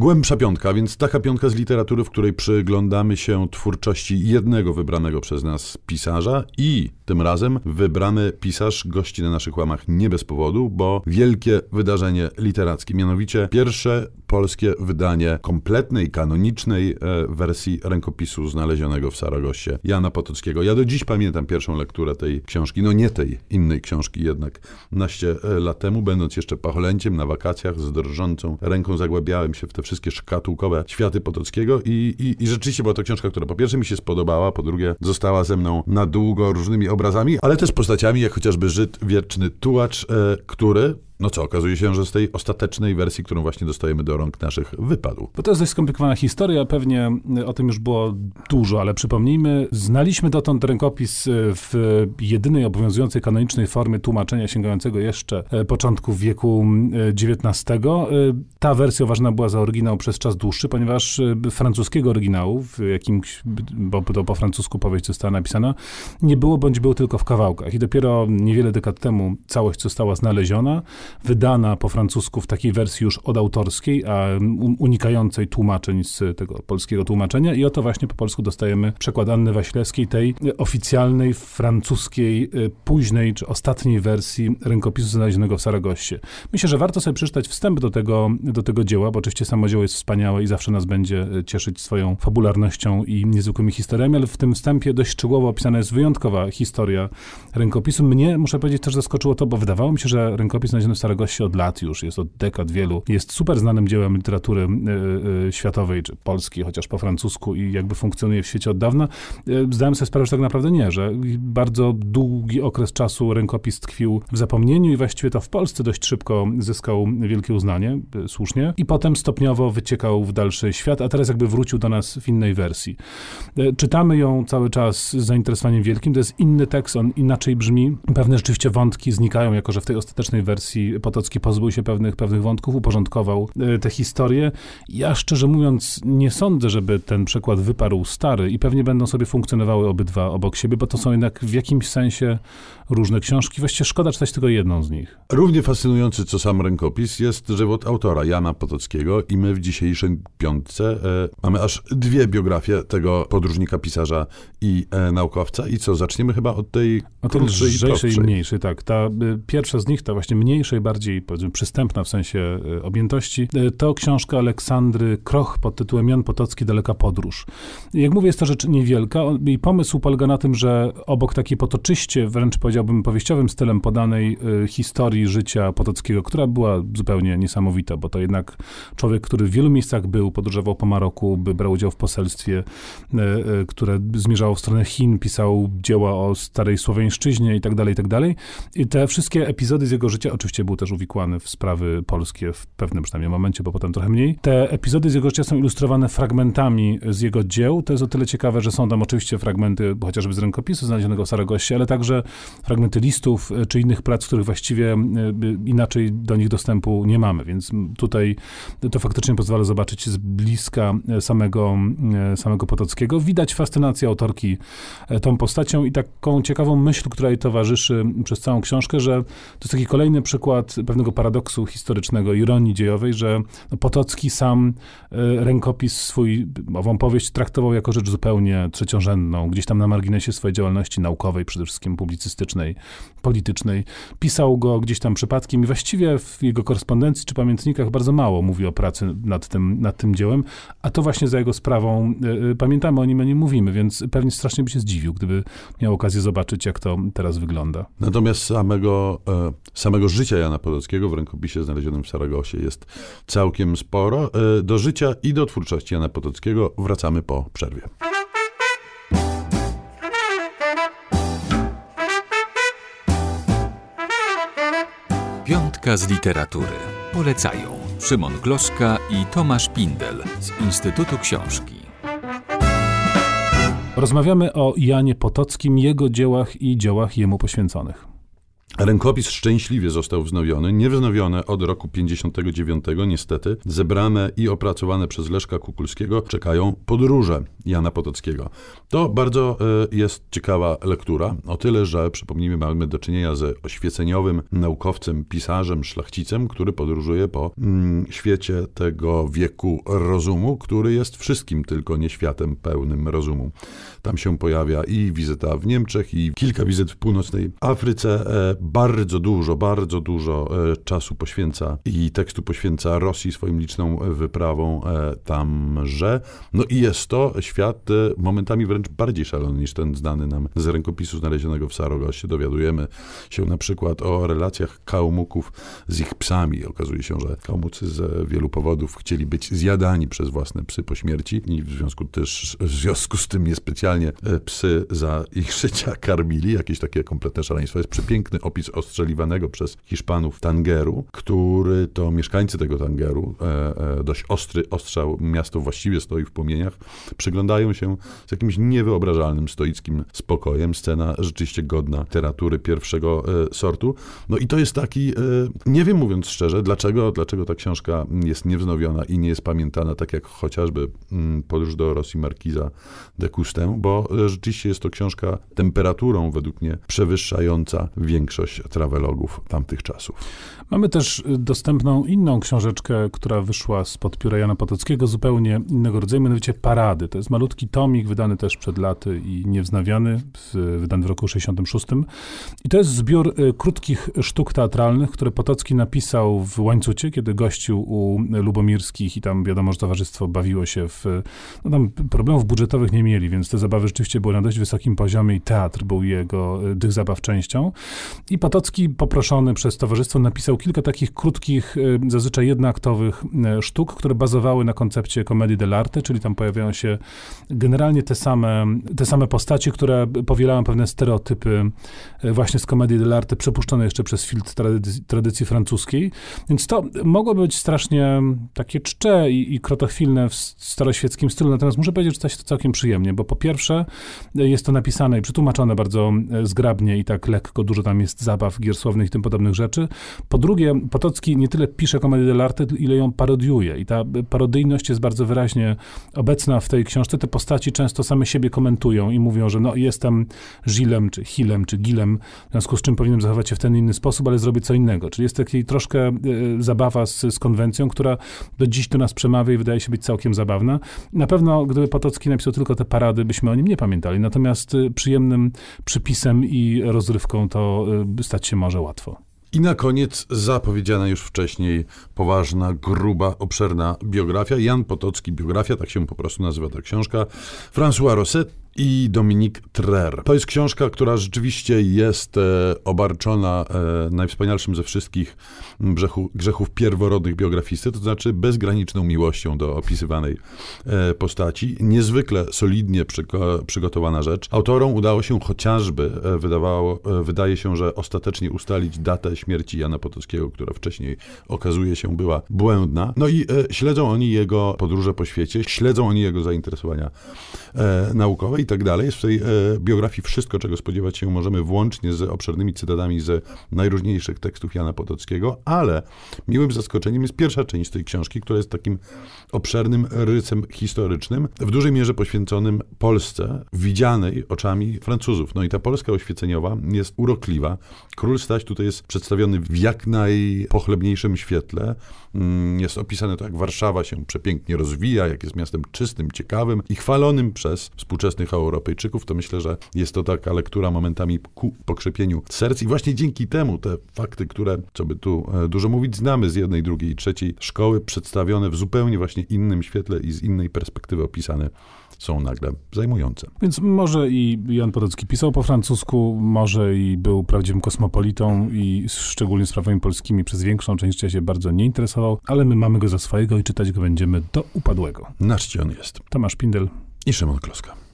Głębsza piątka, więc taka piątka z literatury, w której przyglądamy się twórczości jednego wybranego przez nas pisarza i tym razem wybrany pisarz gości na naszych łamach nie bez powodu, bo wielkie wydarzenie literackie, mianowicie pierwsze polskie wydanie kompletnej, kanonicznej e, wersji rękopisu znalezionego w Saragosie Jana Potockiego. Ja do dziś pamiętam pierwszą lekturę tej książki, no nie tej innej książki jednak, naście e, lat temu, będąc jeszcze pacholęciem na wakacjach, z drżącą ręką zagłębiałem się w te wszystkie szkatułkowe światy Potockiego i, i, i rzeczywiście była to książka, która po pierwsze mi się spodobała, po drugie została ze mną na długo różnymi obrazami, ale też postaciami, jak chociażby Żyd wieczny tułacz, e, który no co, okazuje się, że z tej ostatecznej wersji, którą właśnie dostajemy do rąk naszych, wypadł. Bo to jest dość skomplikowana historia, pewnie o tym już było dużo, ale przypomnijmy, znaliśmy dotąd rękopis e, w jedynej obowiązującej kanonicznej formie tłumaczenia sięgającego jeszcze e, początków wieku XIX. Ta wersja uważana była za oryginał przez czas dłuższy, ponieważ francuskiego oryginału, w jakimś, bo to po francusku powieść została napisana, nie było, bądź był tylko w kawałkach. I dopiero niewiele dekad temu całość została znaleziona wydana po francusku w takiej wersji już odautorskiej, a unikającej tłumaczeń z tego polskiego tłumaczenia. I oto właśnie po polsku dostajemy przekład Anny Waślewskiej, tej oficjalnej, francuskiej, y, późnej czy ostatniej wersji rękopisu znalezionego w Saragossie. Myślę, że warto sobie przeczytać wstęp do tego, do tego dzieła, bo oczywiście samo dzieło jest wspaniałe i zawsze nas będzie y, cieszyć swoją fabularnością i niezwykłymi historiami, ale w tym wstępie dość szczegółowo opisana jest wyjątkowa historia rękopisu. Mnie, muszę powiedzieć, też zaskoczyło to, bo wydawało mi się, że rękopis znaleziony w Saragossie od lat już, jest od dekad wielu. Jest super znanym dziełem literatury y, y, światowej, czy polskiej, chociaż po francusku i jakby funkcjonuje w świecie od dawna. Y, zdałem sobie sprawę, że tak naprawdę nie, że bardzo długi okres czasu rękopis tkwił w zapomnieniu i właściwie to w Polsce dość szybko zyskał wielkie uznanie, słusznie, i potem stopniowo wyciekał w dalszy świat, a teraz jakby wrócił do nas w innej wersji. Czytamy ją cały czas z zainteresowaniem wielkim, to jest inny tekst, on inaczej brzmi. Pewne rzeczywiście wątki znikają, jako że w tej ostatecznej wersji Potocki pozbył się pewnych, pewnych wątków, uporządkował e, te historie. Ja szczerze mówiąc nie sądzę, żeby ten przykład wyparł stary i pewnie będą sobie funkcjonowały obydwa obok siebie, bo to są jednak w jakimś sensie różne książki. Właściwie szkoda czytać tylko jedną z nich. Równie fascynujący co sam rękopis jest żywot autora Jana Potockiego i my w dzisiejszej piątce e, mamy aż dwie biografie tego podróżnika, pisarza i e, naukowca. I co, zaczniemy chyba od tej od tej lżejszej i mniejszej, tak. Ta y, pierwsza z nich, ta właśnie mniejsza i bardziej powiedzmy przystępna w sensie y, objętości, y, to książka Aleksandry Kroch pod tytułem Jan Potocki Daleka Podróż. Jak mówię, jest to rzecz niewielka i pomysł polega na tym, że obok takiej potoczyście, wręcz powiedział powiedziałbym, powieściowym stylem podanej y, historii życia Potockiego, która była zupełnie niesamowita, bo to jednak człowiek, który w wielu miejscach był, podróżował po Maroku, by brał udział w poselstwie, które zmierzało w stronę Chin, pisał dzieła o starej słowiańszczyźnie i tak dalej, i tak dalej. I te wszystkie epizody z jego życia, oczywiście był też uwikłany w sprawy polskie w pewnym przynajmniej momencie, bo potem trochę mniej. Te epizody z jego życia są ilustrowane fragmentami z jego dzieł. To jest o tyle ciekawe, że są tam oczywiście fragmenty chociażby z rękopisu znalezionego w Saragossie, ale także fragmenty listów e, czy innych prac, których właściwie e, inaczej do nich dostępu nie mamy, więc tutaj to faktycznie pozwala zobaczyć z bliska e, samego, samego Potockiego. Widać fascynację autorki tą postacią i taką ciekawą myśl, która jej towarzyszy przez całą książkę, że to jest taki kolejny przykład pewnego paradoksu historycznego, ironii dziejowej, że no, Potocki sam rękopis swój, ową powieść traktował jako rzecz zupełnie trzeciorzędną, gdzieś tam na marginesie swojej działalności naukowej, przede wszystkim publicystycznej politycznej. Pisał go gdzieś tam przypadkiem i właściwie w jego korespondencji czy pamiętnikach bardzo mało mówi o pracy nad tym, nad tym dziełem, a to właśnie za jego sprawą y, pamiętamy o nim, a nie mówimy, więc pewnie strasznie by się zdziwił, gdyby miał okazję zobaczyć, jak to teraz wygląda. Natomiast samego, e, samego życia Jana Podolskiego w rękopisie znalezionym w Saragosie jest całkiem sporo. E, do życia i do twórczości Jana Podolskiego wracamy po przerwie. Piątka z literatury. Polecają Szymon Gloszka i Tomasz Pindel z Instytutu Książki. Rozmawiamy o Janie Potockim, jego dziełach i dziełach jemu poświęconych. Rękopis szczęśliwie został wznowiony, nie wznowione od roku 59 niestety. Zebrane i opracowane przez Leszka Kukulskiego czekają podróże Jana Potockiego. To bardzo y, jest ciekawa lektura, o tyle, że przypomnijmy, mamy do czynienia ze oświeceniowym naukowcem, pisarzem, szlachcicem, który podróżuje po mm, świecie tego wieku rozumu, który jest wszystkim, tylko nie światem pełnym rozumu. Tam się pojawia i wizyta w Niemczech, i kilka wizyt w północnej Afryce. E, bardzo dużo, bardzo dużo e, czasu poświęca i tekstu poświęca Rosji swoim liczną wyprawą e, tamże. No i jest to świat momentami wręcz bardziej szalony niż ten znany nam z rękopisu znalezionego w Sarogosie. Dowiadujemy się na przykład o relacjach kałmuków z ich psami. Okazuje się, że kałmucy z wielu powodów chcieli być zjadani przez własne psy po śmierci i w związku też w związku z tym niespecjalnie psy za ich życia karmili. Jakieś takie kompletne szaleństwo. Jest przepiękny opis ostrzeliwanego przez Hiszpanów Tangeru, który to mieszkańcy tego Tangeru, e, e, dość ostry ostrzał, miasto właściwie stoi w płomieniach, przyglądają się z jakimś niewyobrażalnym stoickim spokojem. Scena rzeczywiście godna literatury pierwszego e, sortu. No i to jest taki, e, nie wiem mówiąc szczerze, dlaczego, dlaczego ta książka jest niewznowiona i nie jest pamiętana, tak jak chociażby mm, Podróż do Rosji Markiza de Custę, bo e, rzeczywiście jest to książka temperaturą według mnie przewyższająca większość trawelogów tamtych czasów. Mamy też y, dostępną inną książeczkę, która wyszła spod pióra Jana Potockiego, zupełnie innego rodzaju, mianowicie Parady. To jest malutki tomik, wydany też przed laty i niewznawiany, wydany w roku 66. I to jest zbiór y, krótkich sztuk teatralnych, które Potocki napisał w Łańcucie, kiedy gościł u Lubomirskich i tam wiadomo, że towarzystwo bawiło się w... No tam problemów budżetowych nie mieli, więc te zabawy rzeczywiście były na dość wysokim poziomie i teatr był jego y, tych zabaw częścią. I Potocki, poproszony przez towarzystwo, napisał kilka takich krótkich, y, zazwyczaj jednoaktowych y, sztuk, które bazowały na koncepcie komedii dell'arte, czyli tam pojawiają się generalnie te same, te same postacie, które powielają pewne stereotypy y, właśnie z komedii dell'arte, przepuszczone jeszcze przez filtr tradycji, tradycji francuskiej. Więc to mogło być strasznie takie czcze i, i krotochwilne w staroświeckim stylu, natomiast muszę powiedzieć, że to się całkiem przyjemnie, bo po pierwsze jest to napisane i przetłumaczone bardzo zgrabnie i tak lekko, dużo tam jest zabaw gier słownych i tym podobnych rzeczy. Po drugie, Potocki nie tyle pisze komedię dell'arte, ile ją parodiuje i ta parodyjność jest bardzo wyraźnie obecna w tej książce. Te postaci często same siebie komentują i mówią, że no jestem Gilem, czy Hilem, czy Gilem, w związku z czym powinienem zachować się w ten inny sposób, ale zrobię co innego. Czyli jest taki troszkę y, zabawa z, z konwencją, która do dziś do nas przemawia i wydaje się być całkiem zabawna. Na pewno, gdyby Potocki napisał tylko te parady, byśmy o nim nie pamiętali. Natomiast y, przyjemnym przypisem i rozrywką to y, stać się może łatwo. I na koniec zapowiedziana już wcześniej poważna, gruba, obszerna biografia. Jan Potocki, biografia, tak się po prostu nazywa ta książka. François Rosset, i Dominik Trer. To jest książka, która rzeczywiście jest e, obarczona e, najwspanialszym ze wszystkich grzechów pierworodnych biografisty, to znaczy bezgraniczną miłością do opisywanej e, postaci. Niezwykle solidnie przygo, przygotowana rzecz. Autorom udało się chociażby, e, wydawało, e, wydaje się, że ostatecznie ustalić datę śmierci Jana Potockiego, która wcześniej okazuje się była błędna. No i e, śledzą oni jego podróże po świecie, śledzą oni jego zainteresowania naukowe i tak dalej. Jest w tej e, biografii wszystko, czego spodziewać się możemy, włącznie z obszernymi cytatami z najróżniejszych tekstów Jana Potockiego, ale miłym zaskoczeniem jest pierwsza część tej książki, która jest takim obszernym rysem historycznym, w dużej mierze poświęconym Polsce, widzianej oczami Francuzów. No i ta Polska oświeceniowa jest urokliwa. Król Staś tutaj jest przedstawiony w jak najpochlebniejszym świetle. Mm, jest opisane to, jak Warszawa się przepięknie rozwija, jak jest miastem czystym, ciekawym i chwalonym przez współczesnych Europejczyków. To myślę, że jest to taka lektura momentami ku pokrzepieniu serc i właśnie dzięki temu te fakty, które, co by tu e, dużo mówić, znamy z jednej, drugiej i trzeciej szkoły, przedstawione w zupełnie właśnie innym świetle i z innej perspektywy opisane są nagle zajmujące. Więc może i Jan Podocki pisał po francusku, może i był prawdziwym kosmopolitą i szczególnie sprawami polskimi przez większą część życia się bardzo nie interesował, ale my mamy go za swojego i czytać go będziemy do upadłego. Nasz on jest. Tomasz Pindel i Szymon Kloska.